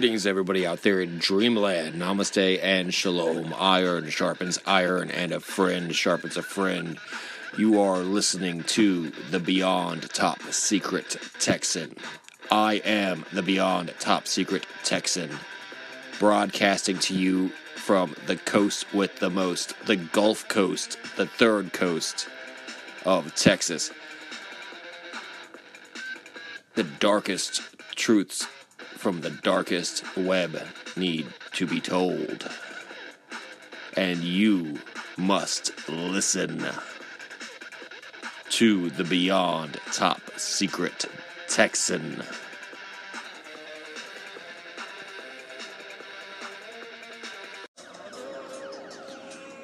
Greetings, everybody out there in Dreamland. Namaste and Shalom. Iron sharpens iron, and a friend sharpens a friend. You are listening to the Beyond Top Secret Texan. I am the Beyond Top Secret Texan, broadcasting to you from the coast with the most, the Gulf Coast, the third coast of Texas. The darkest truths from the darkest web need to be told. And you must listen to the Beyond Top Secret Texan.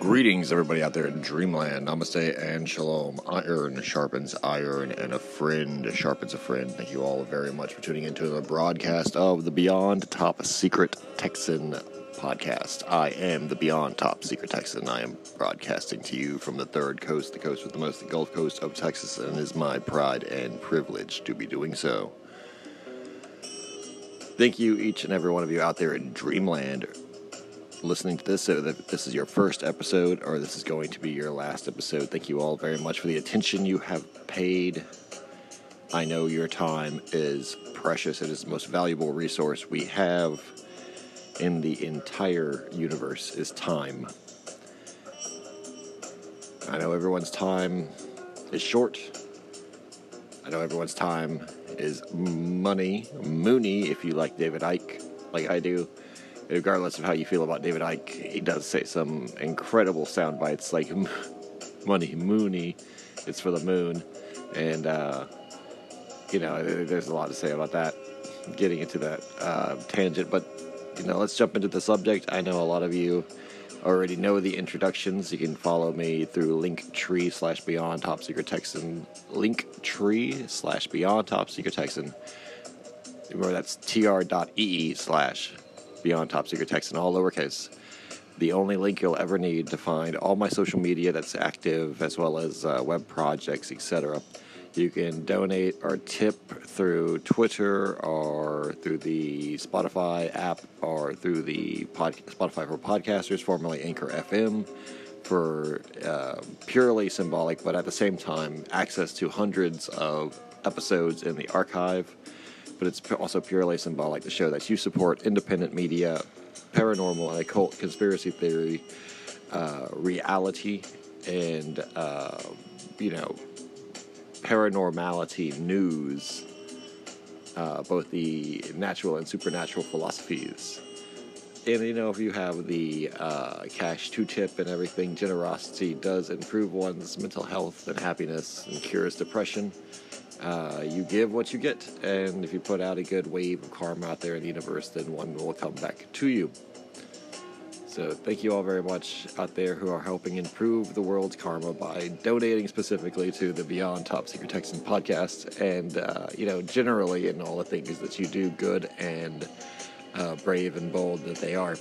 Greetings, everybody out there in Dreamland. Namaste and shalom. Iron sharpens iron, and a friend sharpens a friend. Thank you all very much for tuning into the broadcast of the Beyond Top Secret Texan podcast. I am the Beyond Top Secret Texan. I am broadcasting to you from the third coast, the coast with the most, the Gulf Coast of Texas, and it is my pride and privilege to be doing so. Thank you, each and every one of you out there in Dreamland, listening to this, so that this is your first episode or this is going to be your last episode. Thank you all very much for the attention you have paid. I know your time is precious. It is the most valuable resource we have in the entire universe is time. I know everyone's time is short. I know everyone's time is money, mooney, if you like David Icke, like I do regardless of how you feel about David Icke, he does say some incredible sound bites like money mooney, it's for the moon, and uh, you know there's a lot to say about that. Getting into that uh, tangent, but you know let's jump into the subject. I know a lot of you already know the introductions. You can follow me through Linktree slash Beyond Top Secret Texan. Linktree slash Beyond Top Secret Texan. Remember that's tr.ee slash Beyond Top Secret Texan all lowercase. The only link you'll ever need to find all my social media that's active, as well as uh, web projects, etc. You can donate or tip through Twitter or through the Spotify app or through the pod- Spotify for Podcasters, formerly Anchor FM, for uh, purely symbolic, but at the same time, access to hundreds of episodes in the archive but it's also purely symbolic to show that you support independent media, paranormal and occult conspiracy theory, uh, reality, and uh, you know, paranormality news, uh, both the natural and supernatural philosophies. And you know, if you have the uh, cash to tip and everything, generosity does improve one's mental health and happiness and cures depression. Uh, you give what you get, and if you put out a good wave of karma out there in the universe, then one will come back to you. So, thank you all very much out there who are helping improve the world's karma by donating specifically to the Beyond Top Secret Texan podcast, and uh, you know, generally in all the things that you do, good and uh, brave and bold that they are.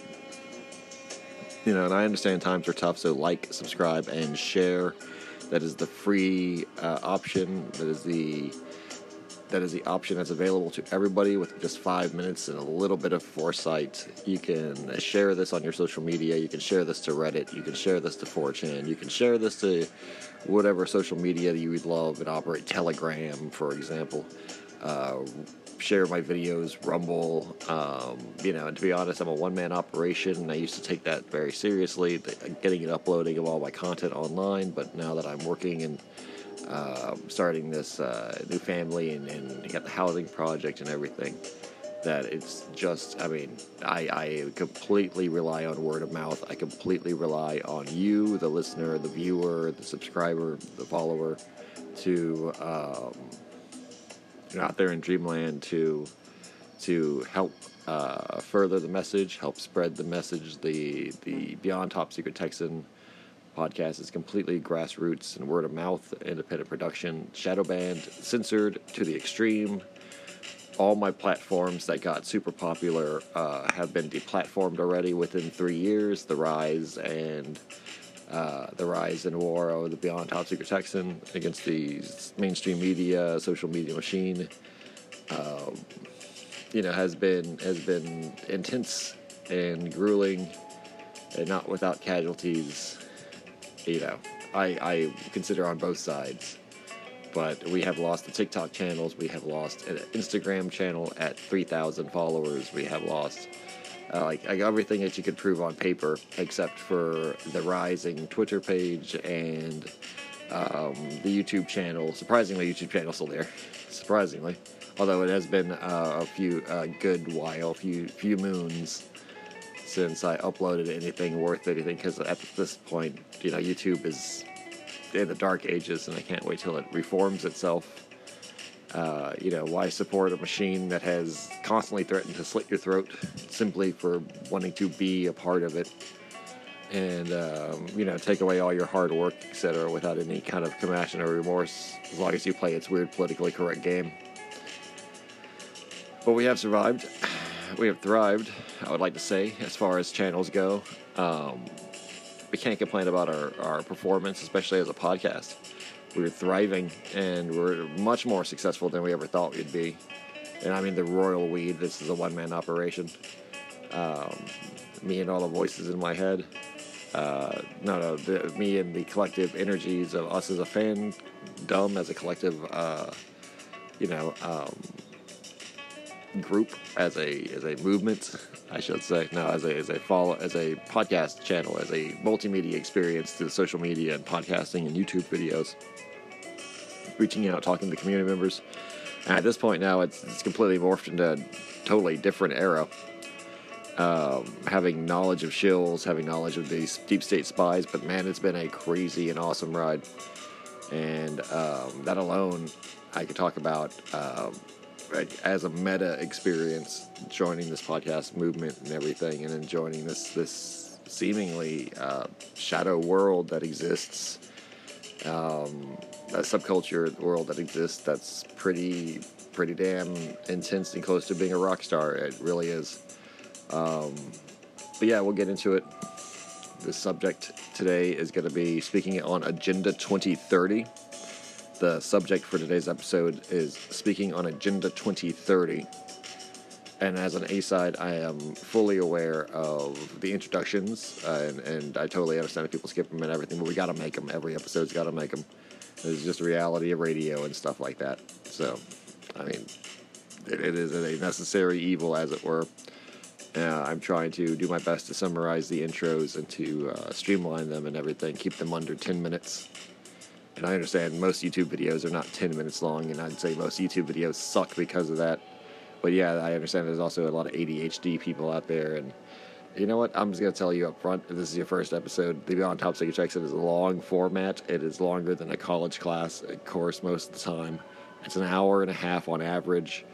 You know, and I understand times are tough, so like, subscribe, and share that is the free uh, option. That is the that is the option that's available to everybody with just five minutes and a little bit of foresight. You can share this on your social media. You can share this to Reddit. You can share this to 4chan. You can share this to whatever social media you would love and operate. Telegram, for example. Uh, share my videos, Rumble. Um, you know, and to be honest, I'm a one man operation, and I used to take that very seriously, getting and uploading of all my content online. But now that I'm working and uh, starting this uh, new family and, and got the housing project and everything, that it's just, I mean, I, I completely rely on word of mouth. I completely rely on you, the listener, the viewer, the subscriber, the follower, to. Um, out there in Dreamland to to help uh, further the message, help spread the message. The the Beyond Top Secret Texan podcast is completely grassroots and word of mouth, independent production, shadow banned, censored to the extreme. All my platforms that got super popular uh, have been deplatformed already within three years. The Rise and uh, the rise and war of the Beyond Top Secret Texan against the mainstream media, social media machine. Um, you know, has been has been intense and grueling, and not without casualties. You know, I I consider on both sides. But we have lost the TikTok channels. We have lost an Instagram channel at 3,000 followers. We have lost uh, like, like everything that you could prove on paper, except for the rising Twitter page and um, the YouTube channel. Surprisingly, YouTube channel still there. Surprisingly, although it has been uh, a few uh, good while, few few moons since I uploaded anything worth anything. Because at this point, you know, YouTube is in the dark ages, and I can't wait till it reforms itself. Uh, you know, why support a machine that has constantly threatened to slit your throat simply for wanting to be a part of it? And, um, you know, take away all your hard work, etc., without any kind of compassion or remorse, as long as you play its weird politically correct game. But we have survived. We have thrived, I would like to say, as far as channels go. Um, we can't complain about our, our performance, especially as a podcast we are thriving and we're much more successful than we ever thought we'd be. And I mean, the Royal Weed, this is a one man operation. Um, me and all the voices in my head. Uh, no, no, the, me and the collective energies of us as a fan, dumb as a collective, uh, you know, um, group, as a as a movement, I should say. No, as a as a follow as a podcast channel, as a multimedia experience through social media and podcasting and YouTube videos reaching out, talking to community members. And at this point now, it's, it's completely morphed into a totally different era. Um, having knowledge of shills, having knowledge of these deep state spies, but man, it's been a crazy and awesome ride. And um, that alone, I could talk about um, as a meta experience, joining this podcast movement and everything, and then joining this this seemingly uh, shadow world that exists. Um, a subculture world that exists that's pretty pretty damn intense and close to being a rock star. It really is. Um, but yeah, we'll get into it. The subject today is going to be speaking on Agenda 2030. The subject for today's episode is speaking on Agenda 2030. And as an A side, I am fully aware of the introductions, uh, and, and I totally understand if people skip them and everything, but we got to make them. Every episode's got to make them. It's just reality of radio and stuff like that. So, I mean, it, it is a necessary evil, as it were. Uh, I'm trying to do my best to summarize the intros and to uh, streamline them and everything, keep them under 10 minutes. And I understand most YouTube videos are not 10 minutes long, and I'd say most YouTube videos suck because of that. But yeah, I understand there's also a lot of ADHD people out there, and you know what? I'm just gonna tell you up front. If this is your first episode, the Beyond Top Secret Checks. It is a long format. It is longer than a college class course most of the time. It's an hour and a half on average,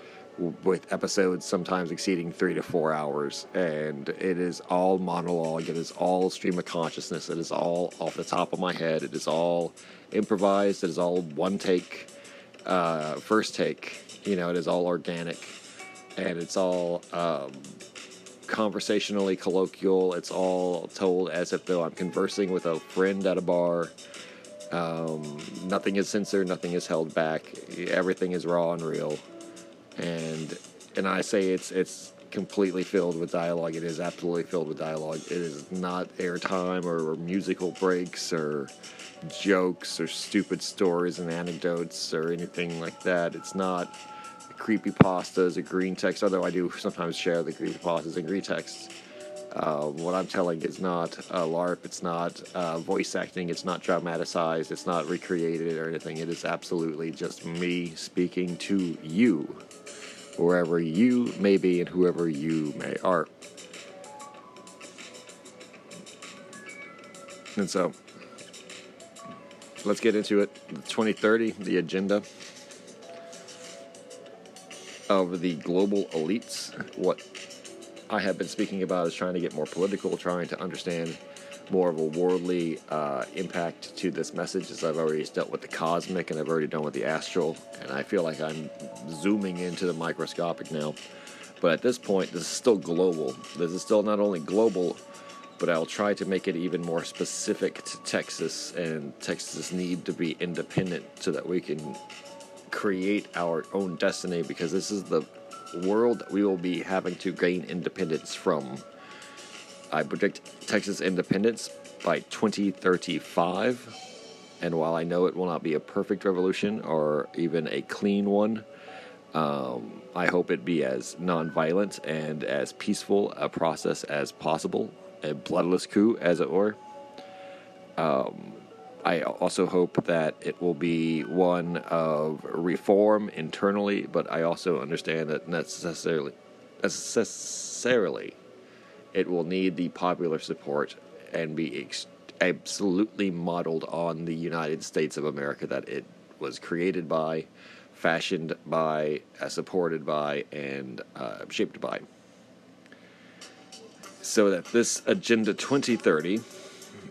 with episodes sometimes exceeding three to four hours. And it is all monologue. It is all stream of consciousness. It is all off the top of my head. It is all improvised. It is all one take, uh, first take. You know, it is all organic, and it's all. Um, conversationally colloquial. It's all told as if though I'm conversing with a friend at a bar. Um, nothing is censored, nothing is held back. Everything is raw and real. And and I say it's it's completely filled with dialogue. It is absolutely filled with dialogue. It is not airtime or, or musical breaks or jokes or stupid stories and anecdotes or anything like that. It's not creepy pastas or green text, although I do sometimes share the creepy pastas and green texts. Uh, what I'm telling is not uh, LARP, it's not uh, voice acting, it's not dramatized, it's not recreated or anything. It is absolutely just me speaking to you, wherever you may be and whoever you may are. And so, let's get into it. 2030, the agenda of the global elites. What I have been speaking about is trying to get more political, trying to understand more of a worldly uh, impact to this message, as I've already dealt with the cosmic and I've already done with the astral, and I feel like I'm zooming into the microscopic now. But at this point, this is still global. This is still not only global, but I'll try to make it even more specific to Texas and Texas' need to be independent so that we can create our own destiny because this is the world we will be having to gain independence from. I predict Texas independence by 2035. And while I know it will not be a perfect revolution or even a clean one, um, I hope it be as nonviolent and as peaceful a process as possible, a bloodless coup, as it were. Um, I also hope that it will be one of reform internally, but I also understand that necessarily, necessarily, it will need the popular support and be ex- absolutely modeled on the United States of America that it was created by, fashioned by, uh, supported by, and uh, shaped by. So that this Agenda 2030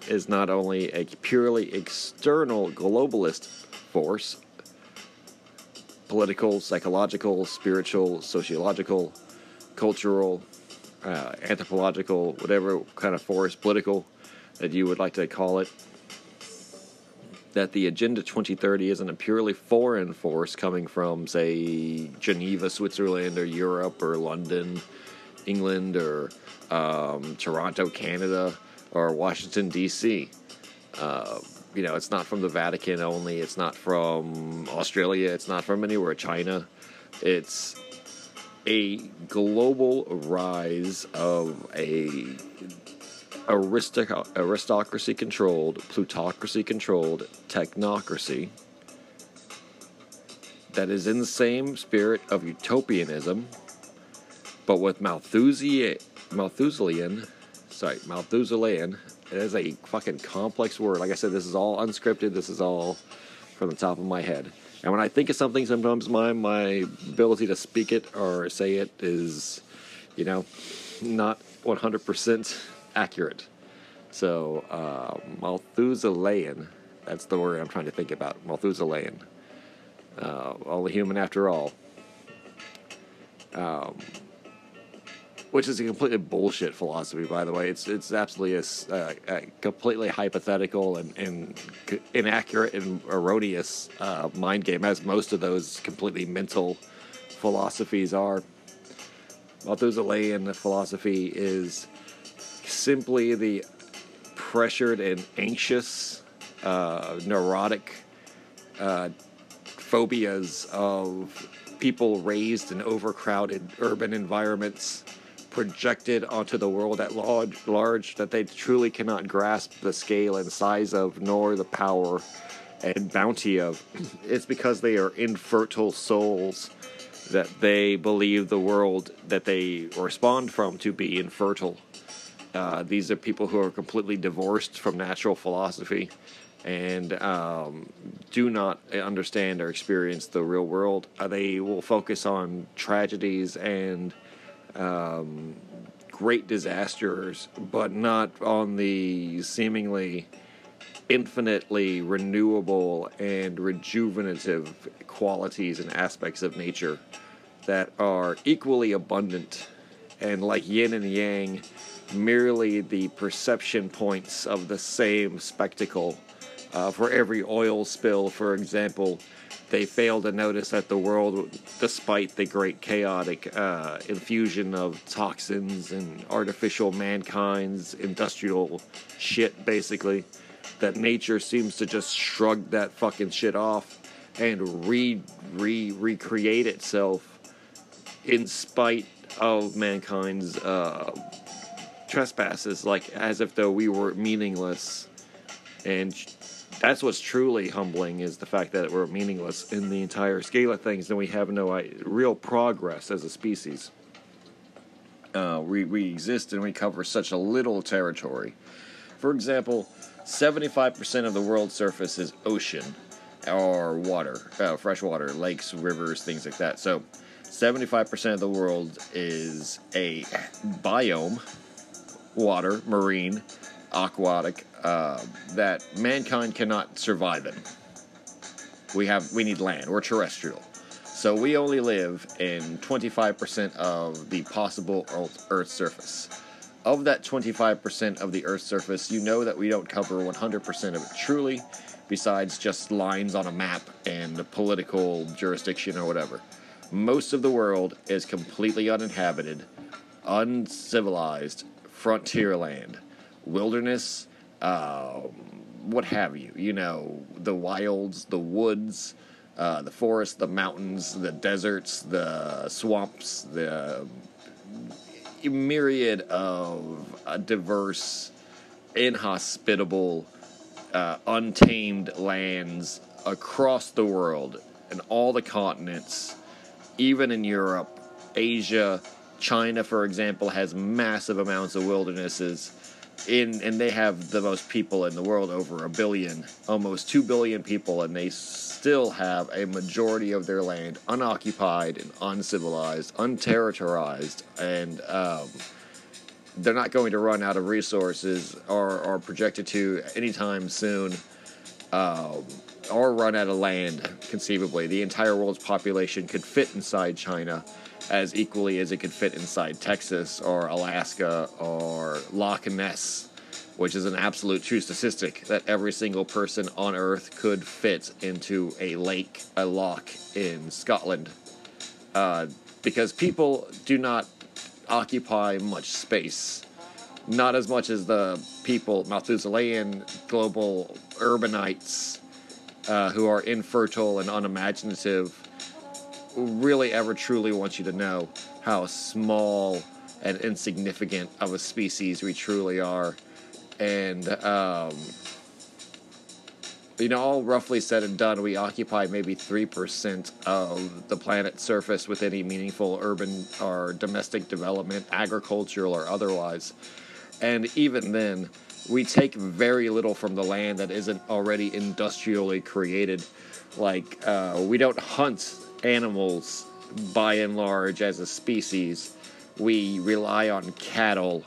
is not only a purely external globalist force political, psychological, spiritual, sociological, cultural, uh, anthropological, whatever kind of force, political that you would like to call it. That the Agenda 2030 isn't a purely foreign force coming from, say, Geneva, Switzerland, or Europe, or London, England, or um, Toronto, Canada, or Washington, D.C. Uh, you know, it's not from the Vatican only, it's not from Australia, it's not from anywhere, China. It's a global rise of a aristocracy controlled, plutocracy controlled technocracy that is in the same spirit of utopianism, but with Malthusian, sorry, Malthusian. It is a fucking complex word. Like I said, this is all unscripted. This is all from the top of my head. And when I think of something, sometimes my my ability to speak it or say it is, you know, not 100% accurate. So, uh, Malthusian, that's the word I'm trying to think about. Malthusian. Uh, only human after all. Um, which is a completely bullshit philosophy, by the way. It's it's absolutely a, uh, a completely hypothetical and, and inaccurate and erroneous uh, mind game, as most of those completely mental philosophies are. Malthusian philosophy is simply the pressured and anxious, uh, neurotic uh, phobias of people raised in overcrowded urban environments projected onto the world at large, large that they truly cannot grasp the scale and size of, nor the power and bounty of. It's because they are infertile souls that they believe the world that they respond from to be infertile. Uh, these are people who are completely divorced from natural philosophy and um, do not understand or experience the real world. Uh, they will focus on tragedies and um, great disasters, but not on the seemingly infinitely renewable and rejuvenative qualities and aspects of nature that are equally abundant and like yin and yang, merely the perception points of the same spectacle. Uh, for every oil spill, for example, they fail to notice that the world, despite the great chaotic uh, infusion of toxins and artificial mankind's industrial shit, basically, that nature seems to just shrug that fucking shit off and re re recreate itself in spite of mankind's uh, trespasses, like as if though we were meaningless and that's what's truly humbling is the fact that we're meaningless in the entire scale of things and we have no real progress as a species. Uh, we, we exist and we cover such a little territory. For example, 75% of the world's surface is ocean or water, uh, fresh water, lakes, rivers, things like that. So 75% of the world is a biome, water, marine, aquatic, uh, that mankind cannot survive in. We have we need land. We're terrestrial, so we only live in 25% of the possible Earth's surface. Of that 25% of the Earth's surface, you know that we don't cover 100% of it truly, besides just lines on a map and political jurisdiction or whatever. most of the world is completely uninhabited, uncivilized frontier land, wilderness, uh, what have you. You know, the wilds, the woods, uh, the forests, the mountains, the deserts, the swamps, the myriad of uh, diverse, inhospitable, uh, untamed lands across the world and all the continents, even in Europe, Asia, China, for example, has massive amounts of wildernesses. In and they have the most people in the world, over a billion, almost two billion people, and they still have a majority of their land unoccupied and uncivilized, unterritorized, and um, they're not going to run out of resources or are projected to anytime soon. Um, or run out of land, conceivably. The entire world's population could fit inside China as equally as it could fit inside Texas or Alaska or Loch Ness, which is an absolute true statistic that every single person on Earth could fit into a lake, a loch in Scotland. Uh, because people do not occupy much space. Not as much as the people, Malthusian global urbanites uh, who are infertile and unimaginative really ever truly want you to know how small and insignificant of a species we truly are. And, um, you know, all roughly said and done, we occupy maybe 3% of the planet's surface with any meaningful urban or domestic development, agricultural or otherwise. And even then, we take very little from the land that isn't already industrially created. Like, uh, we don't hunt animals by and large as a species. We rely on cattle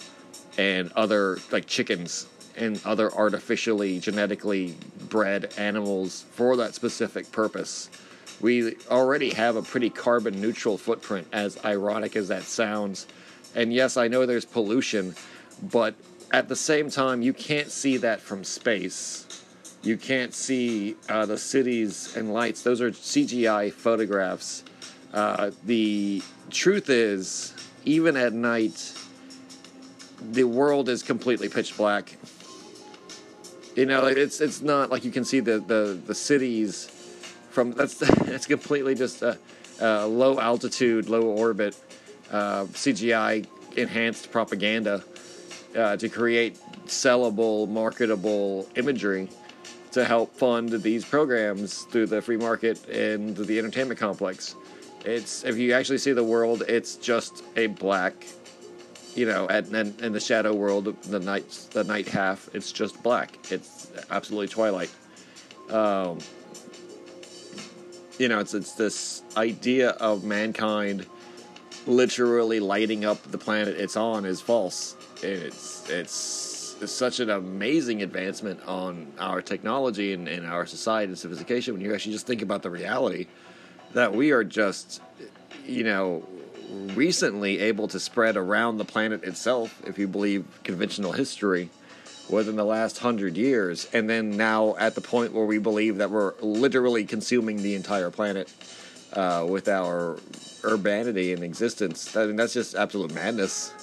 and other, like chickens and other artificially genetically bred animals for that specific purpose. We already have a pretty carbon neutral footprint, as ironic as that sounds. And yes, I know there's pollution, but at the same time, you can't see that from space. You can't see uh, the cities and lights. Those are CGI photographs. Uh, the truth is, even at night, the world is completely pitch black. You know, it's it's not like you can see the the, the cities from that's that's completely just a, a low altitude, low orbit uh, CGI enhanced propaganda uh, to create sellable, marketable imagery to help fund these programs through the free market and the entertainment complex. It's if you actually see the world, it's just a black, you know, and in the shadow world, the night the night half, it's just black. It's absolutely twilight. Um, you know, it's it's this idea of mankind literally lighting up the planet it's on is false it's it's, it's such an amazing advancement on our technology and, and our society and sophistication when you actually just think about the reality that we are just you know recently able to spread around the planet itself if you believe conventional history within the last hundred years and then now at the point where we believe that we're literally consuming the entire planet uh, with our urbanity and existence I mean, that's just absolute madness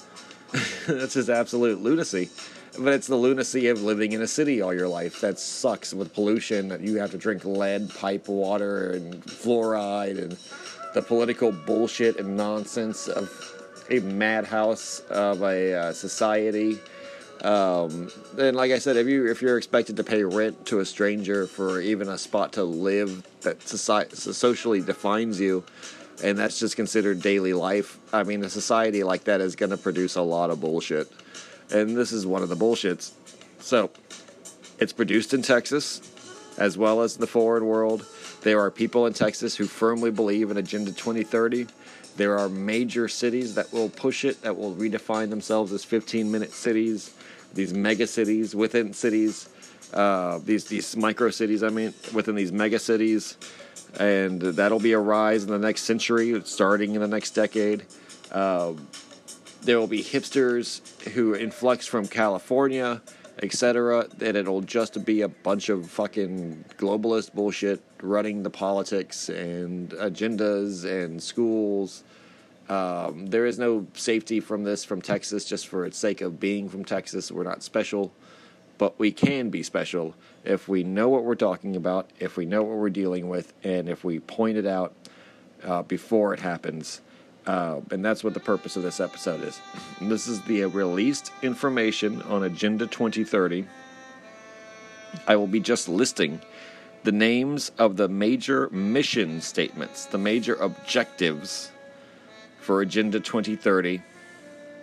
That's just absolute lunacy. But it's the lunacy of living in a city all your life. That sucks with pollution. That you have to drink lead pipe water and fluoride and the political bullshit and nonsense of a madhouse of a uh, society. Um, and like I said, if you if you're expected to pay rent to a stranger for even a spot to live that society, socially defines you, and that's just considered daily life. I mean, a society like that is going to produce a lot of bullshit, and this is one of the bullshits. So, it's produced in Texas, as well as the foreign world. There are people in Texas who firmly believe in Agenda 2030. There are major cities that will push it, that will redefine themselves as 15 minute cities, these mega cities within cities, uh, these, these micro cities, I mean, within these mega cities and that'll be a rise in the next century, starting in the next decade. Um, there will be hipsters who influx from California etc. That it'll just be a bunch of fucking globalist bullshit running the politics and agendas and schools. Um, there is no safety from this from Texas just for its sake of being from Texas. We're not special, but we can be special if we know what we're talking about, if we know what we're dealing with, and if we point it out uh, before it happens. Uh, and that's what the purpose of this episode is. This is the released information on Agenda 2030. I will be just listing the names of the major mission statements, the major objectives for Agenda 2030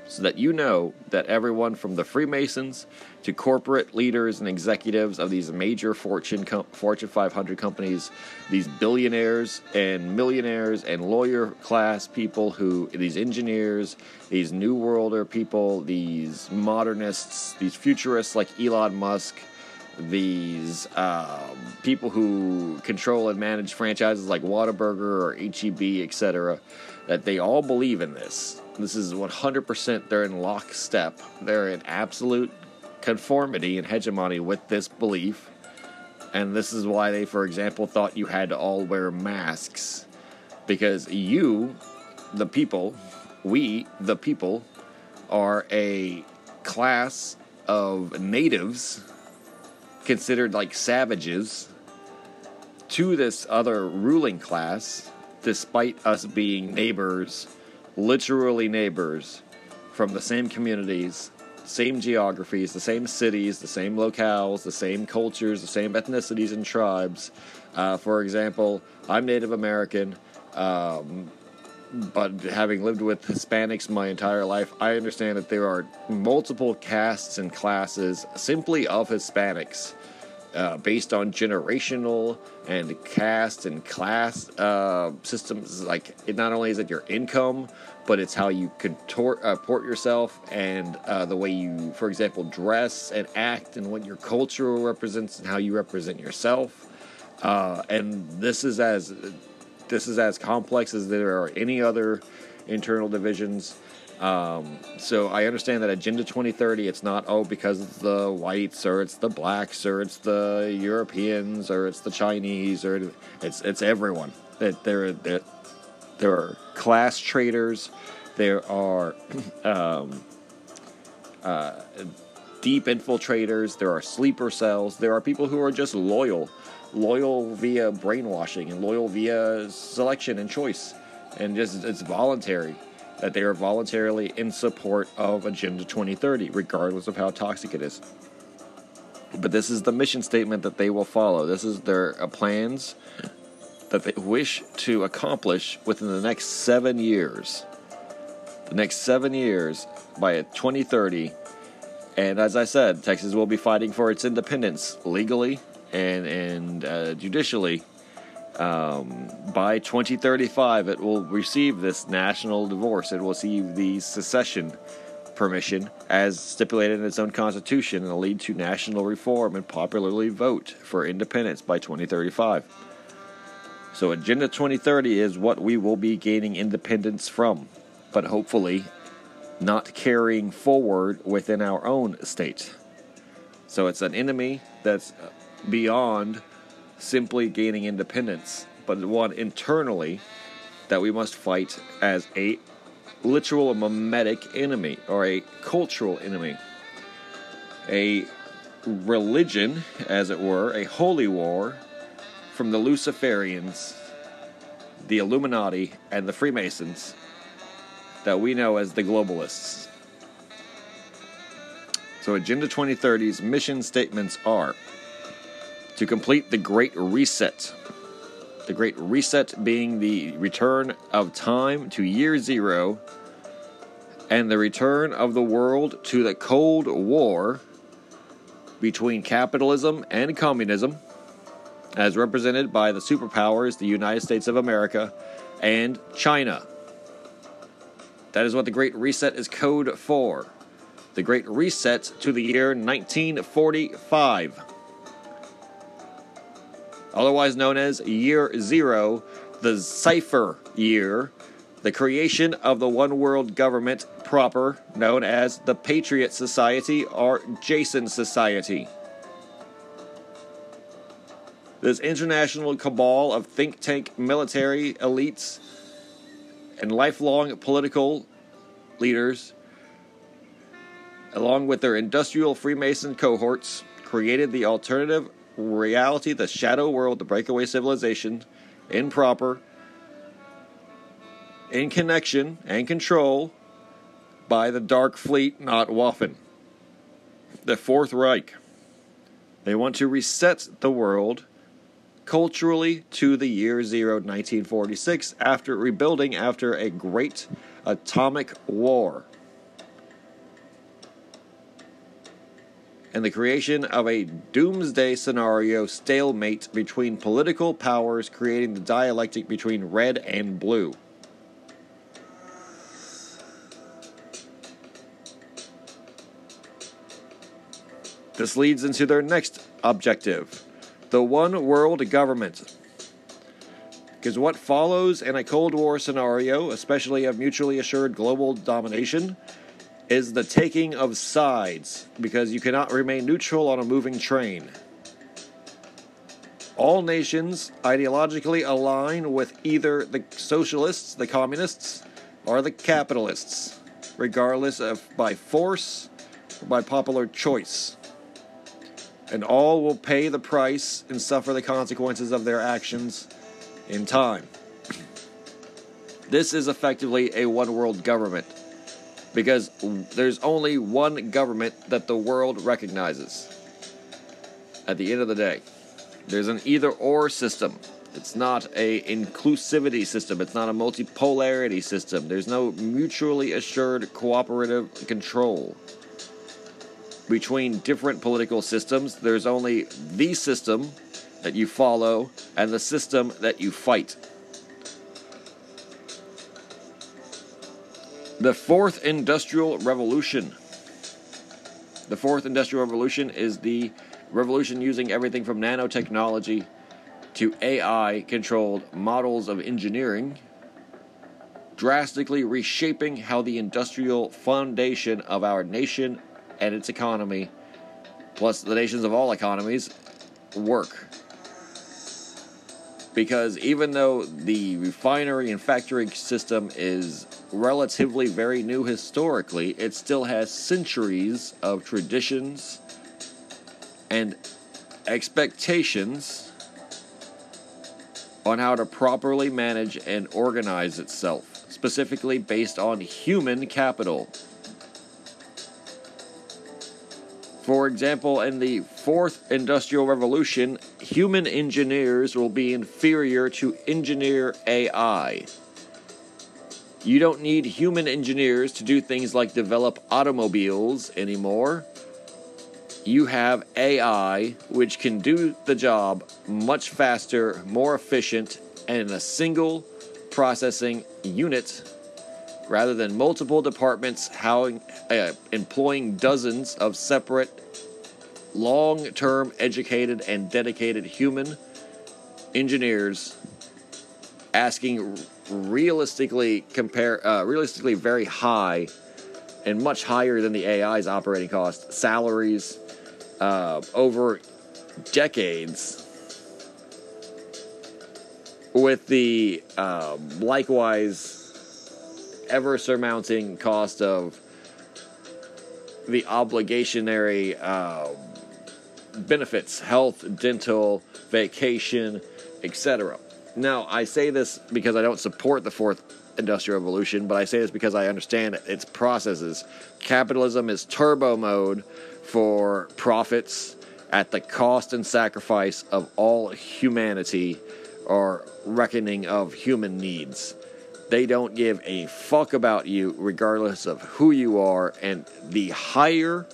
so that you know that everyone from the Freemasons to corporate leaders and executives of these major Fortune com- Fortune 500 companies, these billionaires and millionaires and lawyer class people who these engineers, these new worlder people, these modernists, these futurists like Elon Musk, these um, people who control and manage franchises like Whataburger or HEB, etc., that they all believe in this this is 100%, they're in lockstep. They're in absolute conformity and hegemony with this belief. And this is why they, for example, thought you had to all wear masks. Because you, the people, we, the people, are a class of natives considered like savages to this other ruling class, despite us being neighbors literally neighbors from the same communities, same geographies, the same cities, the same locales, the same cultures, the same ethnicities and tribes. Uh, for example, I'm Native American, um, but having lived with Hispanics my entire life, I understand that there are multiple castes and classes simply of Hispanics. Uh, based on generational and caste and class uh, systems. Like, it not only is it your income, but it's how you contort, uh, port yourself and uh, the way you, for example, dress and act and what your culture represents and how you represent yourself. Uh, and this is as this is as complex as there are any other internal divisions. Um, so I understand that Agenda 2030, it's not, oh, because it's the whites or it's the blacks or it's the Europeans or it's the Chinese or it's it's everyone. That there, there, there are class traders, there are um, uh, deep infiltrators, there are sleeper cells, there are people who are just loyal, loyal via brainwashing and loyal via selection and choice, and just it's voluntary that they are voluntarily in support of Agenda 2030, regardless of how toxic it is. But this is the mission statement that they will follow. This is their uh, plans that they wish to accomplish within the next seven years. The next seven years by 2030. And as I said, Texas will be fighting for its independence legally and, and uh, judicially um, by 2035, it will receive this national divorce. It will receive the secession permission as stipulated in its own constitution and will lead to national reform and popularly vote for independence by 2035. So, Agenda 2030 is what we will be gaining independence from, but hopefully not carrying forward within our own state. So, it's an enemy that's beyond simply gaining independence, but one internally that we must fight as a literal mimetic enemy or a cultural enemy. A religion, as it were, a holy war from the Luciferians, the Illuminati, and the Freemasons that we know as the globalists. So, Agenda 2030's mission statements are to complete the Great Reset. The Great Reset being the return of time to year zero and the return of the world to the Cold War between capitalism and communism, as represented by the superpowers, the United States of America and China. That is what the Great Reset is code for. The Great Reset to the year 1945 otherwise known as Year Zero, the Cipher Year, the creation of the one world government proper, known as the Patriot Society or Jason Society. This international cabal of think tank military elites and lifelong political leaders, along with their industrial Freemason cohorts, created the alternative reality, the shadow world, the breakaway civilization, in proper, in connection and control by the Dark Fleet, not Waffen. The Fourth Reich. They want to reset the world culturally to the year zero, 1946, after rebuilding after a great atomic war. And the creation of a doomsday scenario stalemate between political powers, creating the dialectic between red and blue. This leads into their next objective the one world government. Because what follows in a Cold War scenario, especially of mutually assured global domination, is the taking of sides, because you cannot remain neutral on a moving train. All nations ideologically align with either the socialists, the communists, or the capitalists, regardless of by force or by popular choice and all will pay the price and suffer the consequences of their actions in time. This is effectively a one world government because there's only one government that the world recognizes. At the end of the day, there's an either or system. It's not a inclusivity system. It's not a multipolarity system. There's no mutually assured cooperative control between different political systems. There's only the system that you follow and the system that you fight. The fourth industrial revolution. The fourth industrial revolution is the revolution using everything from nanotechnology to AI controlled models of engineering, drastically reshaping how the industrial foundation of our nation and its economy, plus the nations of all economies, work. Because even though the refinery and factory system is relatively very new historically, it still has centuries of traditions and expectations on how to properly manage and organize itself, specifically based on human capital. For example, in the fourth industrial revolution, human engineers will be inferior to engineer AI. You don't need human engineers to do things like develop automobiles anymore. You have AI, which can do the job much faster, more efficient, and in a single processing unit rather than multiple departments uh, employing dozens of separate, long term educated and dedicated human engineers asking realistically compare uh, realistically very high and much higher than the AI's operating cost salaries uh, over decades with the uh, likewise ever surmounting cost of the obligationary uh, benefits health, dental, vacation, etc. Now, I say this because I don't support the fourth industrial revolution, but I say this because I understand its processes. Capitalism is turbo mode for profits at the cost and sacrifice of all humanity or reckoning of human needs. They don't give a fuck about you, regardless of who you are. And the higher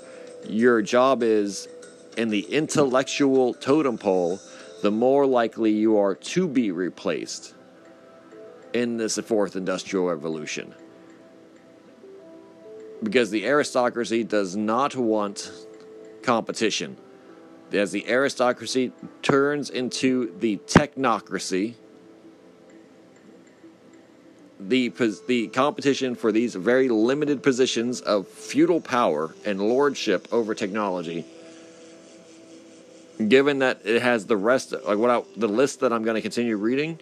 your job is in the intellectual totem pole, the more likely you are to be replaced in this fourth industrial revolution. Because the aristocracy does not want competition. As the aristocracy turns into the technocracy, the the competition for these very limited positions of feudal power and lordship over technology given that it has the rest like what I, the list that I'm going to continue reading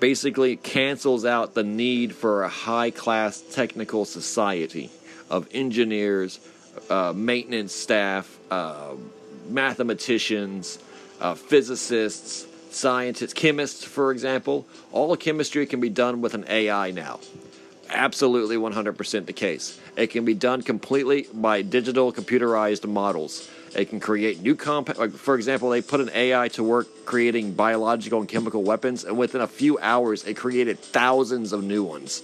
basically cancels out the need for a high class technical society of engineers, uh, maintenance staff, uh, mathematicians, uh, physicists, scientists, chemists, for example. All the chemistry can be done with an AI now. Absolutely 100% the case. It can be done completely by digital computerized models. It can create new compounds. Like for example, they put an AI to work creating biological and chemical weapons, and within a few hours, it created thousands of new ones.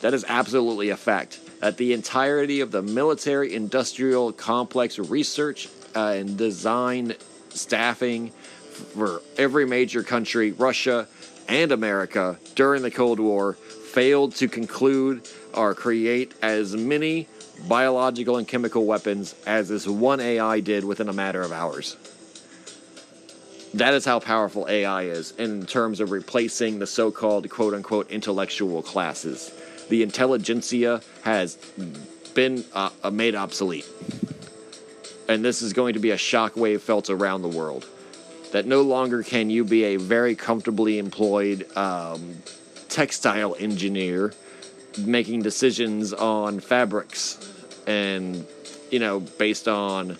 That is absolutely a fact. That the entirety of the military industrial complex research uh, and design staffing for every major country, Russia and America, during the Cold War, failed to conclude or create as many biological and chemical weapons as this one AI did within a matter of hours. That is how powerful AI is in terms of replacing the so called quote unquote intellectual classes. The intelligentsia has been uh, made obsolete. And this is going to be a shockwave felt around the world. That no longer can you be a very comfortably employed um, textile engineer making decisions on fabrics and you know based on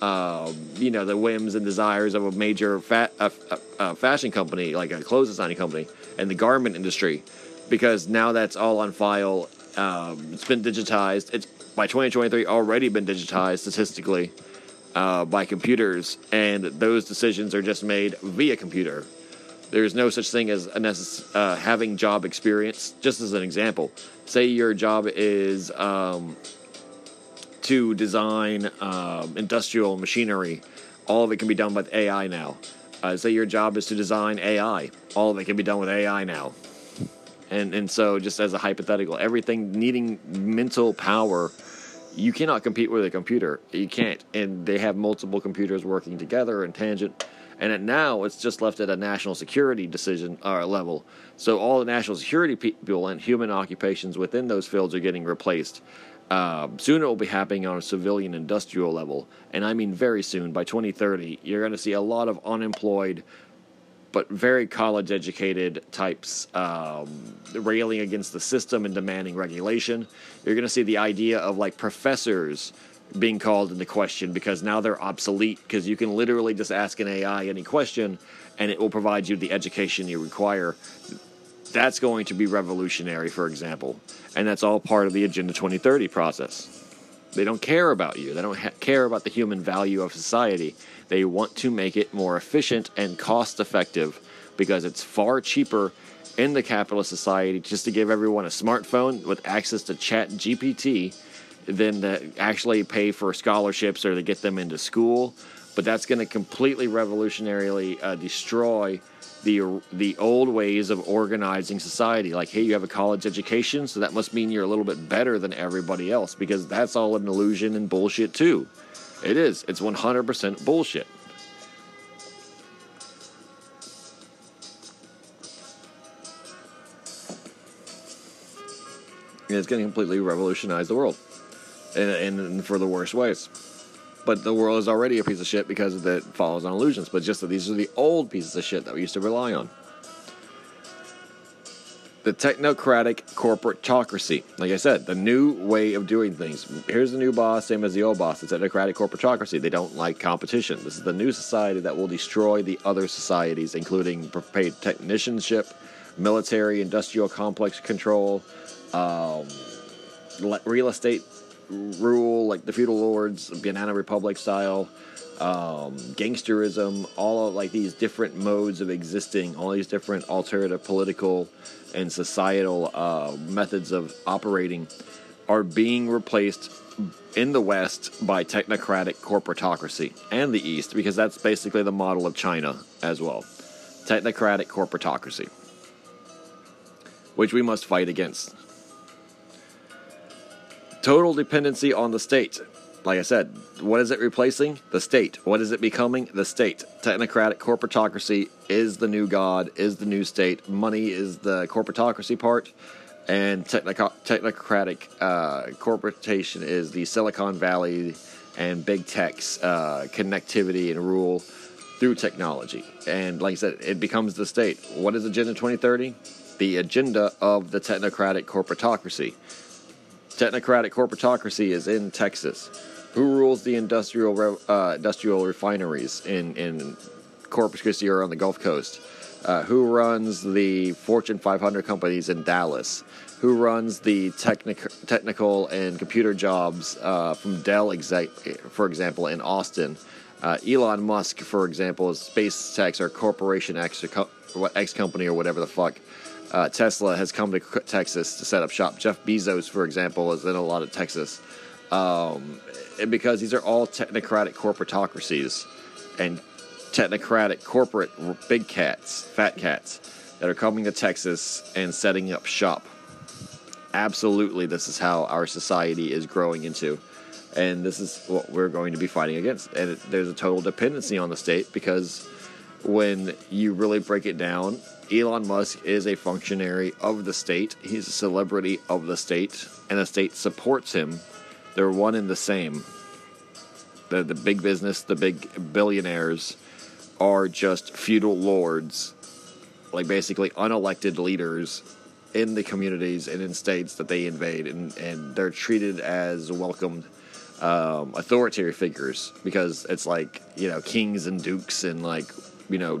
uh, you know the whims and desires of a major fa- uh, uh, fashion company like a clothes designing company and the garment industry. Because now that's all on file um, it's been digitized. It's by 2023 already been digitized statistically uh, by computers. And those decisions are just made via computer there's no such thing as necess- uh, having job experience. Just as an example, say your job is um, to design um, industrial machinery. All of it can be done with AI now. Uh, say your job is to design AI. All of it can be done with AI now. And and so, just as a hypothetical, everything needing mental power, you cannot compete with a computer. You can't. And they have multiple computers working together in tangent and now it's just left at a national security decision uh, level. So all the national security people and human occupations within those fields are getting replaced. Uh, soon it will be happening on a civilian industrial level, and I mean very soon. By 2030, you're going to see a lot of unemployed, but very college educated types um, railing against the system and demanding regulation. You're going to see the idea of like professors being called into question because now they're obsolete because you can literally just ask an AI any question and it will provide you the education you require. That's going to be revolutionary, for example. And that's all part of the Agenda 2030 process. They don't care about you, they don't ha- care about the human value of society. They want to make it more efficient and cost effective because it's far cheaper in the capitalist society just to give everyone a smartphone with access to Chat GPT than to actually pay for scholarships or to get them into school. But that's going to completely revolutionarily uh, destroy the the old ways of organizing society. Like, hey, you have a college education, so that must mean you're a little bit better than everybody else because that's all an illusion and bullshit too. It is. It's 100% bullshit. And it's going to completely revolutionize the world and, for the worst ways. But the world is already a piece of shit because it follows on illusions. But just that these are the old pieces of shit that we used to rely on. The technocratic corporatocracy. Like I said, the new way of doing things. Here's the new boss, same as the old boss. The technocratic corporatocracy. They don't like competition. This is the new society that will destroy the other societies, including paid technicianship, military, industrial complex control, um, real estate rule, like the feudal lords, Banana Republic style, um, gangsterism, all of like these different modes of existing, all these different alternative political and societal uh, methods of operating are being replaced in the West by technocratic corporatocracy and the East, because that's basically the model of China as well. Technocratic corporatocracy, which we must fight against total dependency on the state. Like I said, what is it replacing? The state. What is it becoming? The state. Technocratic corporatocracy is the new god, is the new state. Money is the corporatocracy part, and technico- technocratic uh, is the Silicon Valley and big tech's uh, connectivity and rule through technology. And like I said, it becomes the state. What is Agenda 2030? The agenda of the technocratic corporatocracy. Technocratic corporatocracy is in Texas. Who rules the industrial uh, industrial refineries in in Corpus Christi or on the Gulf Coast? Uh, who runs the Fortune 500 companies in Dallas? Who runs the technic- technical and computer jobs uh, from Dell, exec- for example, in Austin? Uh, Elon Musk, for example, is SpaceX or Corporation X, or co- X company or whatever the fuck. Uh, Tesla has come to Texas to set up shop. Jeff Bezos, for example, is in a lot of Texas. Um, because these are all technocratic corporatocracies and technocratic corporate big cats, fat cats, that are coming to Texas and setting up shop. Absolutely, this is how our society is growing into. And this is what we're going to be fighting against. And it, there's a total dependency on the state because when you really break it down, Elon Musk is a functionary of the state. He's a celebrity of the state, and the state supports him. They're one and the same. The, the big business, the big billionaires, are just feudal lords, like basically unelected leaders in the communities and in states that they invade, and, and they're treated as welcomed um, authoritarian figures because it's like you know kings and dukes and like you know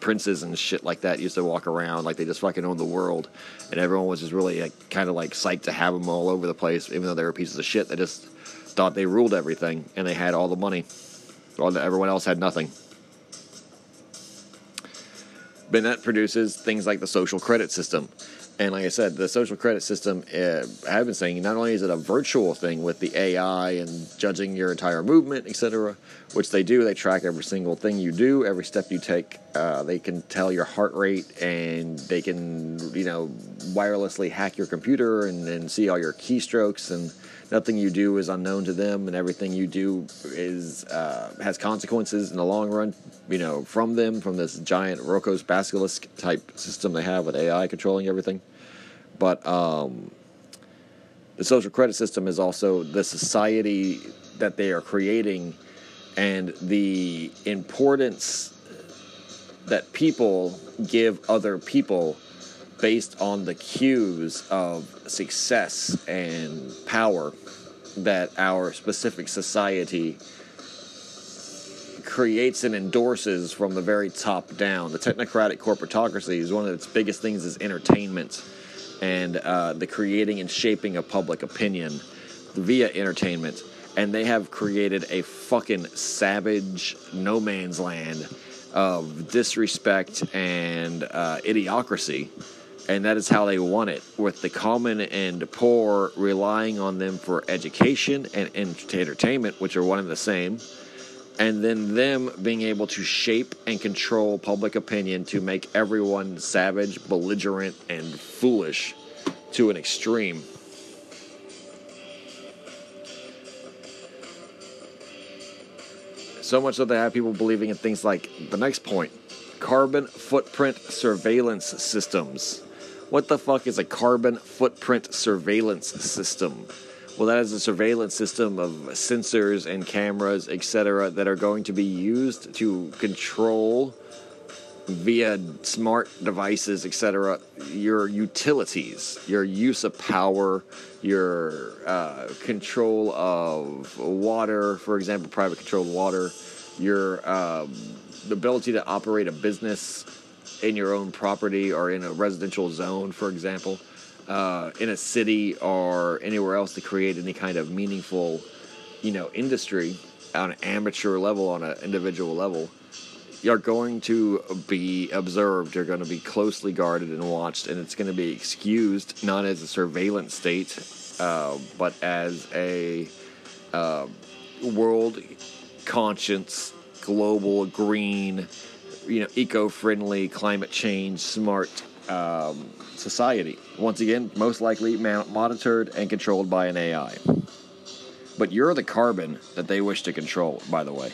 princes and shit like that used to walk around like they just fucking owned the world, and everyone was just really like, kind of like psyched to have them all over the place, even though they were pieces of shit. They just thought they ruled everything and they had all the money, while everyone else had nothing. That produces things like the social credit system. And like I said, the social credit system, uh, I've been saying, not only is it a virtual thing with the AI and judging your entire movement, etc., which they do, they track every single thing you do, every step you take. Uh, they can tell your heart rate and they can, you know, wirelessly hack your computer and, and see all your keystrokes and nothing you do is unknown to them, and everything you do is uh, has consequences in the long run. You know, from them, from this giant Roko's basilisk type system they have with AI controlling everything. But um, the social credit system is also the society that they are creating, and the importance that people give other people based on the cues of success and power that our specific society creates and endorses from the very top down. The technocratic corporatocracy is one of its biggest things is entertainment and uh, the creating and shaping of public opinion via entertainment. And they have created a fucking savage no man's land of disrespect and uh, idiocracy and that is how they want it, with the common and poor relying on them for education and entertainment, which are one and the same, and then them being able to shape and control public opinion to make everyone savage, belligerent, and foolish to an extreme. So much that they have people believing in things like the next point carbon footprint surveillance systems. What the fuck is a carbon footprint surveillance system? Well, that is a surveillance system of sensors and cameras, etc., that are going to be used to control via smart devices, etc., your utilities, your use of power, your uh, control of water, for example, private controlled water, your um, ability to operate a business in your own property or in a residential zone, for example, uh, in a city or anywhere else to create any kind of meaningful, you know, industry on an amateur level, on an individual level, you're going to be observed. You're going to be closely guarded and watched, and it's going to be excused not as a surveillance state, uh, but as a uh, world conscience, global green you know eco-friendly, climate change smart um, society. Once again, most likely monitored and controlled by an AI. But you're the carbon that they wish to control. By the way,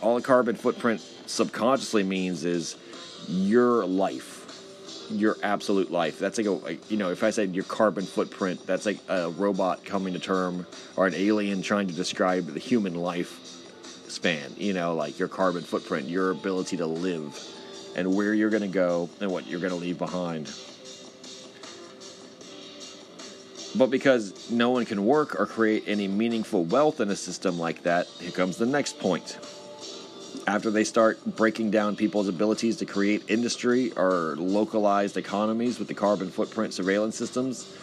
all a carbon footprint subconsciously means is your life. your absolute life. That's like a like, you know, if I said your carbon footprint, that's like a robot coming to term or an alien trying to describe the human life span. You know, like your carbon footprint, your ability to live, and where you're going to go and what you're going to leave behind. But because no one can work or create any meaningful wealth in a system like that, here comes the next point after they start breaking down people's abilities to create industry or localized economies with the carbon footprint surveillance systems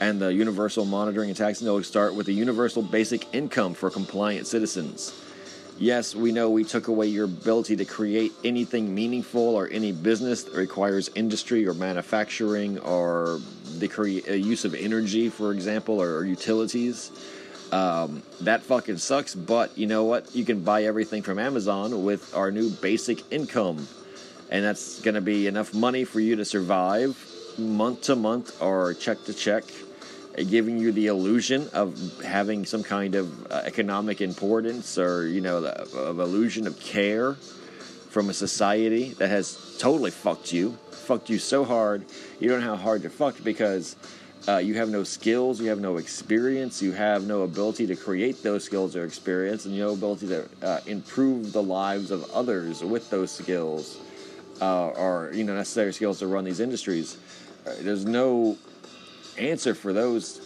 and the universal monitoring and taxing, they'll start with a universal basic income for compliant citizens. Yes, we know we took away your ability to create anything meaningful or any business that requires industry or manufacturing or the cre- uh, use of energy, for example, or utilities. Um, that fucking sucks, but you know what? You can buy everything from Amazon with our new basic income. And that's going to be enough money for you to survive month to month or check to check, giving you the illusion of having some kind of uh, economic importance or, you know, the, of illusion of care from a society that has totally fucked you. Fucked you so hard, you don't know how hard you're fucked because uh, you have no skills, you have no experience, you have no ability to create those skills or experience, and no ability to uh, improve the lives of others with those skills uh, or you know necessary skills to run these industries. Uh, there's no answer for those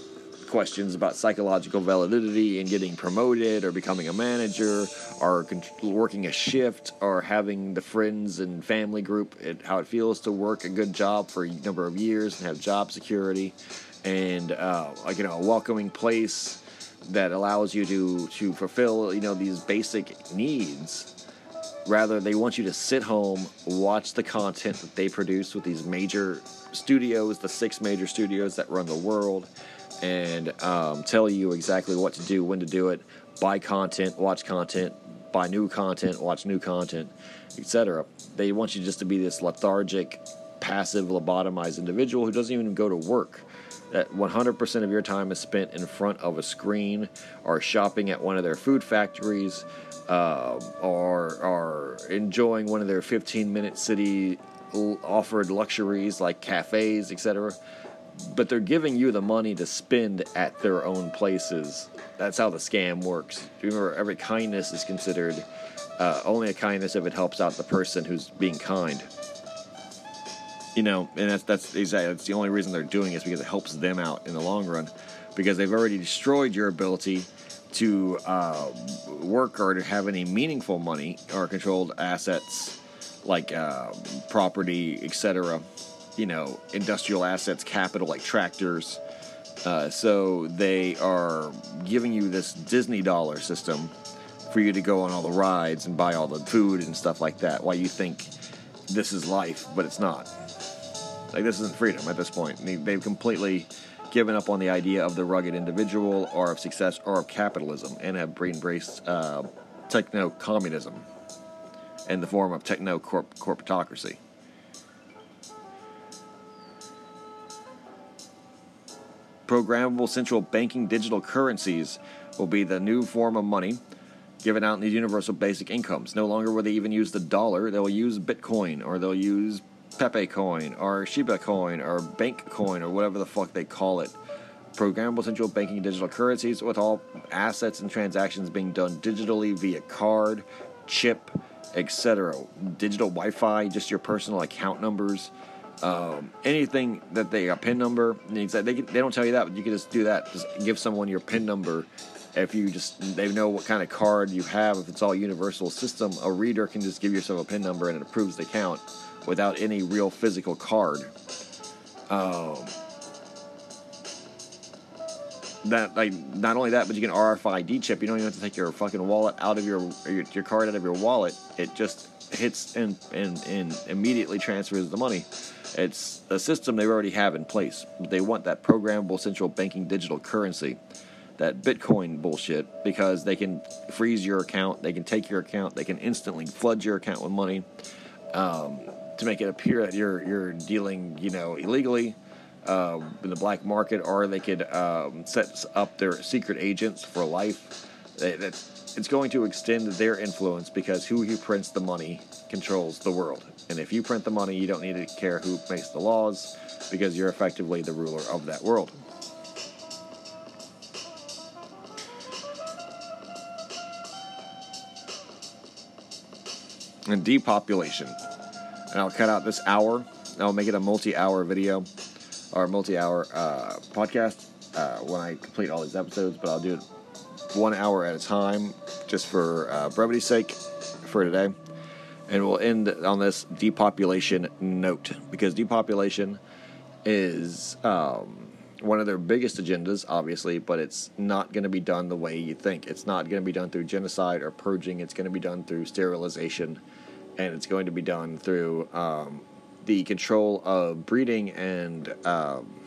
questions about psychological validity and getting promoted or becoming a manager or working a shift or having the friends and family group and how it feels to work a good job for a number of years and have job security and uh, like you know a welcoming place that allows you to to fulfill you know these basic needs. Rather they want you to sit home watch the content that they produce with these major studios the six major studios that run the world and um, tell you exactly what to do when to do it buy content watch content buy new content watch new content etc they want you just to be this lethargic passive lobotomized individual who doesn't even go to work. That 100% of your time is spent in front of a screen or shopping at one of their food factories uh, or, or enjoying one of their 15 minute city offered luxuries like cafes, etc. But they're giving you the money to spend at their own places. That's how the scam works. Remember, every kindness is considered uh, only a kindness if it helps out the person who's being kind you know, and that's that's exactly that's the only reason they're doing it is because it helps them out in the long run, because they've already destroyed your ability to uh, work or to have any meaningful money or controlled assets like uh, property, etc. You know, industrial assets, capital like tractors. Uh, so they are giving you this Disney dollar system for you to go on all the rides and buy all the food and stuff like that. While you think this is life, but it's not. Like this isn't freedom at this point. They've completely given up on the idea of the rugged individual or of success or of capitalism and have embraced uh, techno communism in the form of techno corporatocracy. Programmable central banking digital currencies will be the new form of money given out in these universal basic incomes. No longer will they even use the dollar, they'll use Bitcoin or they'll use Pepe coin or Shiba coin or Bank coin or whatever the fuck they call it. Programmable central banking digital currencies with all assets and transactions being done digitally via card, chip, etc. Digital Wi Fi, just your personal account numbers. Um, anything that they a pin number they, they don't tell you that but you can just do that just give someone your pin number if you just they know what kind of card you have if it's all universal system a reader can just give yourself a pin number and it approves the account without any real physical card. Um, that like not only that, but you can RFID chip. You don't even have to take your fucking wallet out of your your, your card out of your wallet. It just hits and, and and immediately transfers the money. It's a system they already have in place. They want that programmable central banking digital currency, that Bitcoin bullshit, because they can freeze your account, they can take your account, they can instantly flood your account with money. Um, to make it appear that you're you're dealing, you know, illegally uh, in the black market, or they could um, set up their secret agents for life. They, it's going to extend their influence because who who prints the money controls the world. And if you print the money, you don't need to care who makes the laws because you're effectively the ruler of that world. And depopulation. And I'll cut out this hour. I'll make it a multi-hour video or multi-hour uh, podcast uh, when I complete all these episodes. But I'll do it one hour at a time, just for uh, brevity's sake, for today. And we'll end on this depopulation note because depopulation is um, one of their biggest agendas, obviously, but it's not going to be done the way you think. It's not going to be done through genocide or purging. It's going to be done through sterilization, and it's going to be done through um, the control of breeding and um,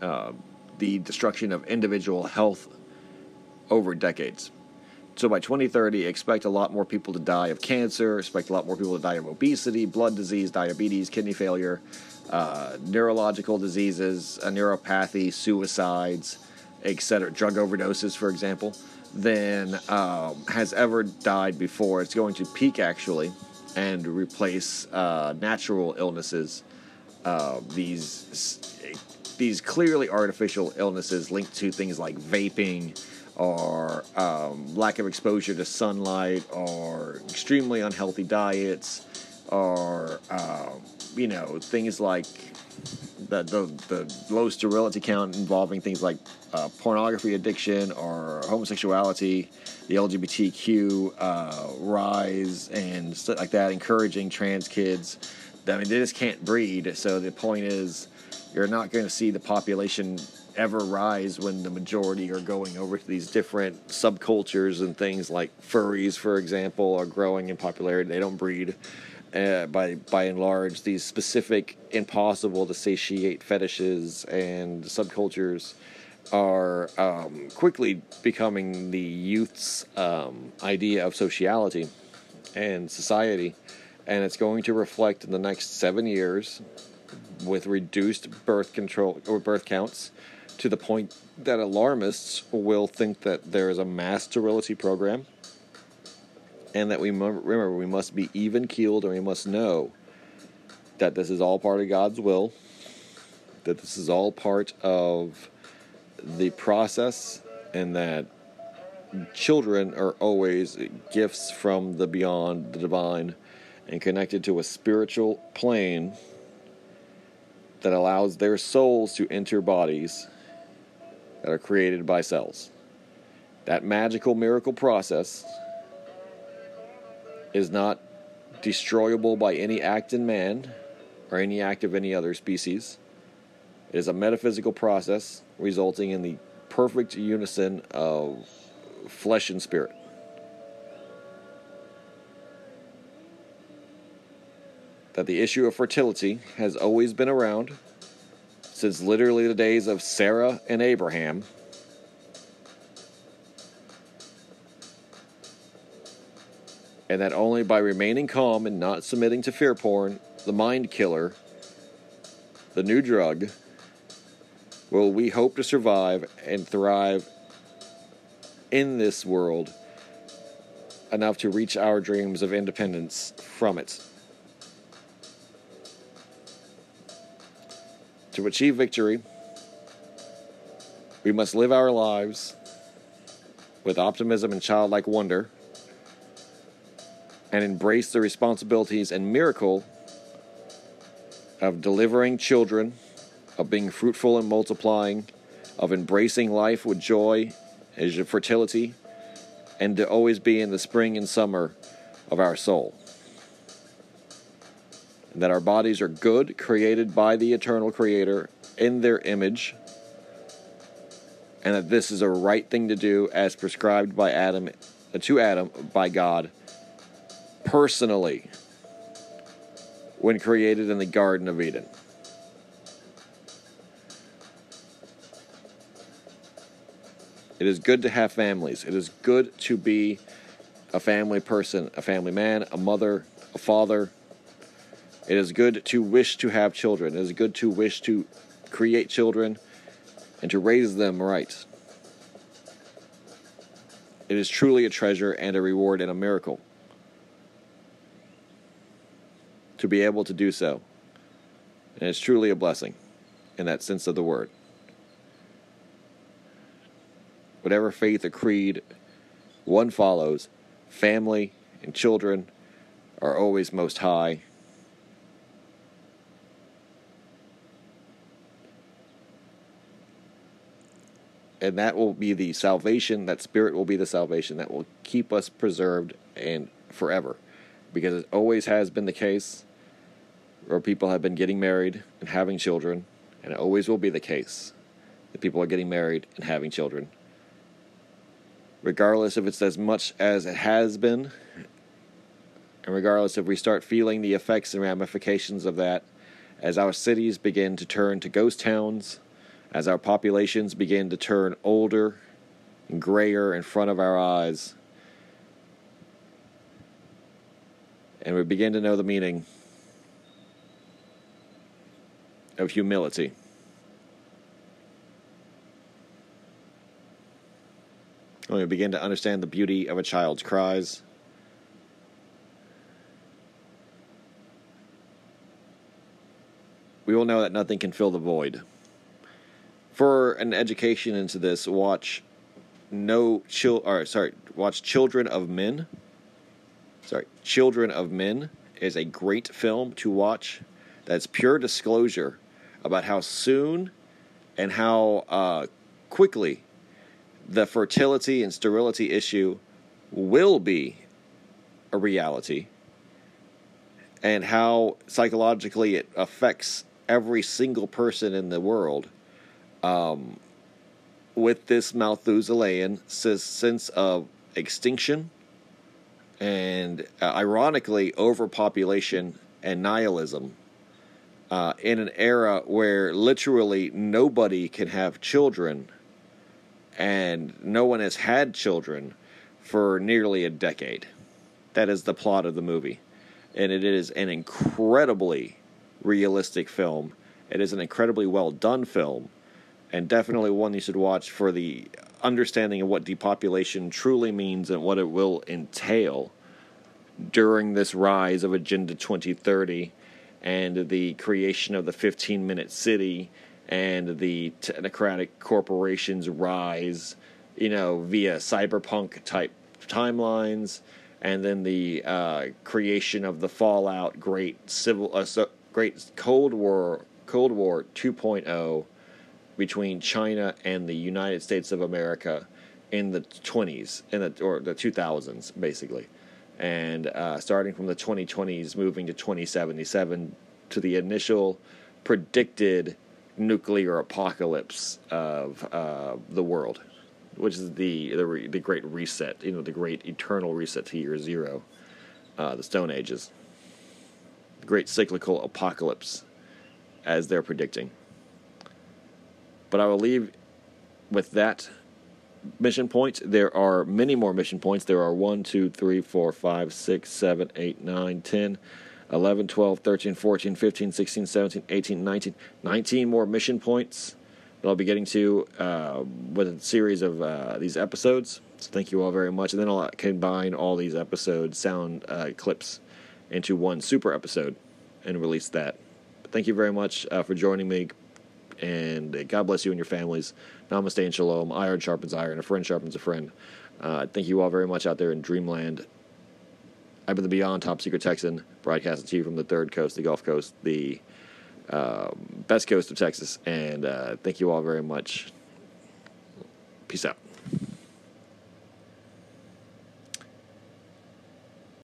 uh, the destruction of individual health over decades. So by 2030, expect a lot more people to die of cancer, expect a lot more people to die of obesity, blood disease, diabetes, kidney failure, uh, neurological diseases, uh, neuropathy, suicides, etc., drug overdoses, for example, than um, has ever died before. It's going to peak actually and replace uh, natural illnesses. Uh, these these clearly artificial illnesses linked to things like vaping or um, lack of exposure to sunlight or extremely unhealthy diets or um, you know things like the, the, the low sterility count involving things like uh, pornography addiction or homosexuality, the LGBTQ uh, rise and stuff like that, encouraging trans kids. I mean, they just can't breed. So the point is, you're not going to see the population ever rise when the majority are going over to these different subcultures and things like furries, for example, are growing in popularity. They don't breed uh, by by and large. These specific, impossible to satiate fetishes and subcultures are um, quickly becoming the youth's um, idea of sociality and society, and it's going to reflect in the next seven years with reduced birth control or birth counts to the point that alarmists will think that there is a mass sterility program and that we remember we must be even keeled and we must know that this is all part of God's will, that this is all part of the process, and that children are always gifts from the beyond, the divine, and connected to a spiritual plane that allows their souls to enter bodies that are created by cells. That magical miracle process is not destroyable by any act in man or any act of any other species. It is a metaphysical process resulting in the perfect unison of flesh and spirit. That the issue of fertility has always been around since literally the days of Sarah and Abraham. And that only by remaining calm and not submitting to fear porn, the mind killer, the new drug, will we hope to survive and thrive in this world enough to reach our dreams of independence from it. To achieve victory, we must live our lives with optimism and childlike wonder and embrace the responsibilities and miracle of delivering children, of being fruitful and multiplying, of embracing life with joy as your fertility, and to always be in the spring and summer of our soul. That our bodies are good, created by the eternal Creator in their image, and that this is a right thing to do as prescribed by Adam to Adam by God personally when created in the Garden of Eden. It is good to have families. It is good to be a family person, a family man, a mother, a father, it is good to wish to have children. It is good to wish to create children and to raise them right. It is truly a treasure and a reward and a miracle to be able to do so. And it's truly a blessing in that sense of the word. Whatever faith or creed one follows, family and children are always most high. And that will be the salvation, that spirit will be the salvation that will keep us preserved and forever. Because it always has been the case where people have been getting married and having children, and it always will be the case that people are getting married and having children. Regardless if it's as much as it has been, and regardless if we start feeling the effects and ramifications of that as our cities begin to turn to ghost towns, as our populations begin to turn older and grayer in front of our eyes, and we begin to know the meaning of humility. When we begin to understand the beauty of a child's cries, we will know that nothing can fill the void. For an education into this, watch no chil or sorry, watch Children of Men. Sorry, Children of Men is a great film to watch. That's pure disclosure about how soon and how uh, quickly the fertility and sterility issue will be a reality and how psychologically it affects every single person in the world um, with this Malthusian sense of extinction and uh, ironically overpopulation and nihilism uh, in an era where literally nobody can have children and no one has had children for nearly a decade. That is the plot of the movie. And it is an incredibly realistic film. It is an incredibly well done film, and definitely one you should watch for the understanding of what depopulation truly means and what it will entail during this rise of Agenda 2030 and the creation of the 15 minute city and the technocratic corporations rise, you know, via cyberpunk type timelines, and then the uh, creation of the Fallout Great Civil, uh, so, Great Cold War, Cold War 2.0 between China and the United States of America in the 20s, in the or the 2000s, basically and uh, starting from the 2020s, moving to 2077 to the initial predicted nuclear apocalypse of uh, the world, which is the, the the great reset, you know, the great eternal reset to year zero, uh, the Stone Ages, the great cyclical apocalypse, as they're predicting. But I will leave with that mission points. There are many more mission points. There are 1, 2, 3, 4, 5, 6, 7, 8, 9, 10, 11, 12, 13, 14, 15, 16, 17, 18, 19. 19 more mission points that I'll be getting to uh, with a series of uh, these episodes. So thank you all very much. And then I'll combine all these episodes, sound uh, clips into one super episode and release that. But thank you very much uh, for joining me and God bless you and your families. Namaste and shalom. Iron sharpens iron. A friend sharpens a friend. Uh, thank you all very much out there in Dreamland. I've been the Beyond Top Secret Texan, broadcasting to you from the third coast, the Gulf Coast, the uh, best coast of Texas. And uh, thank you all very much. Peace out.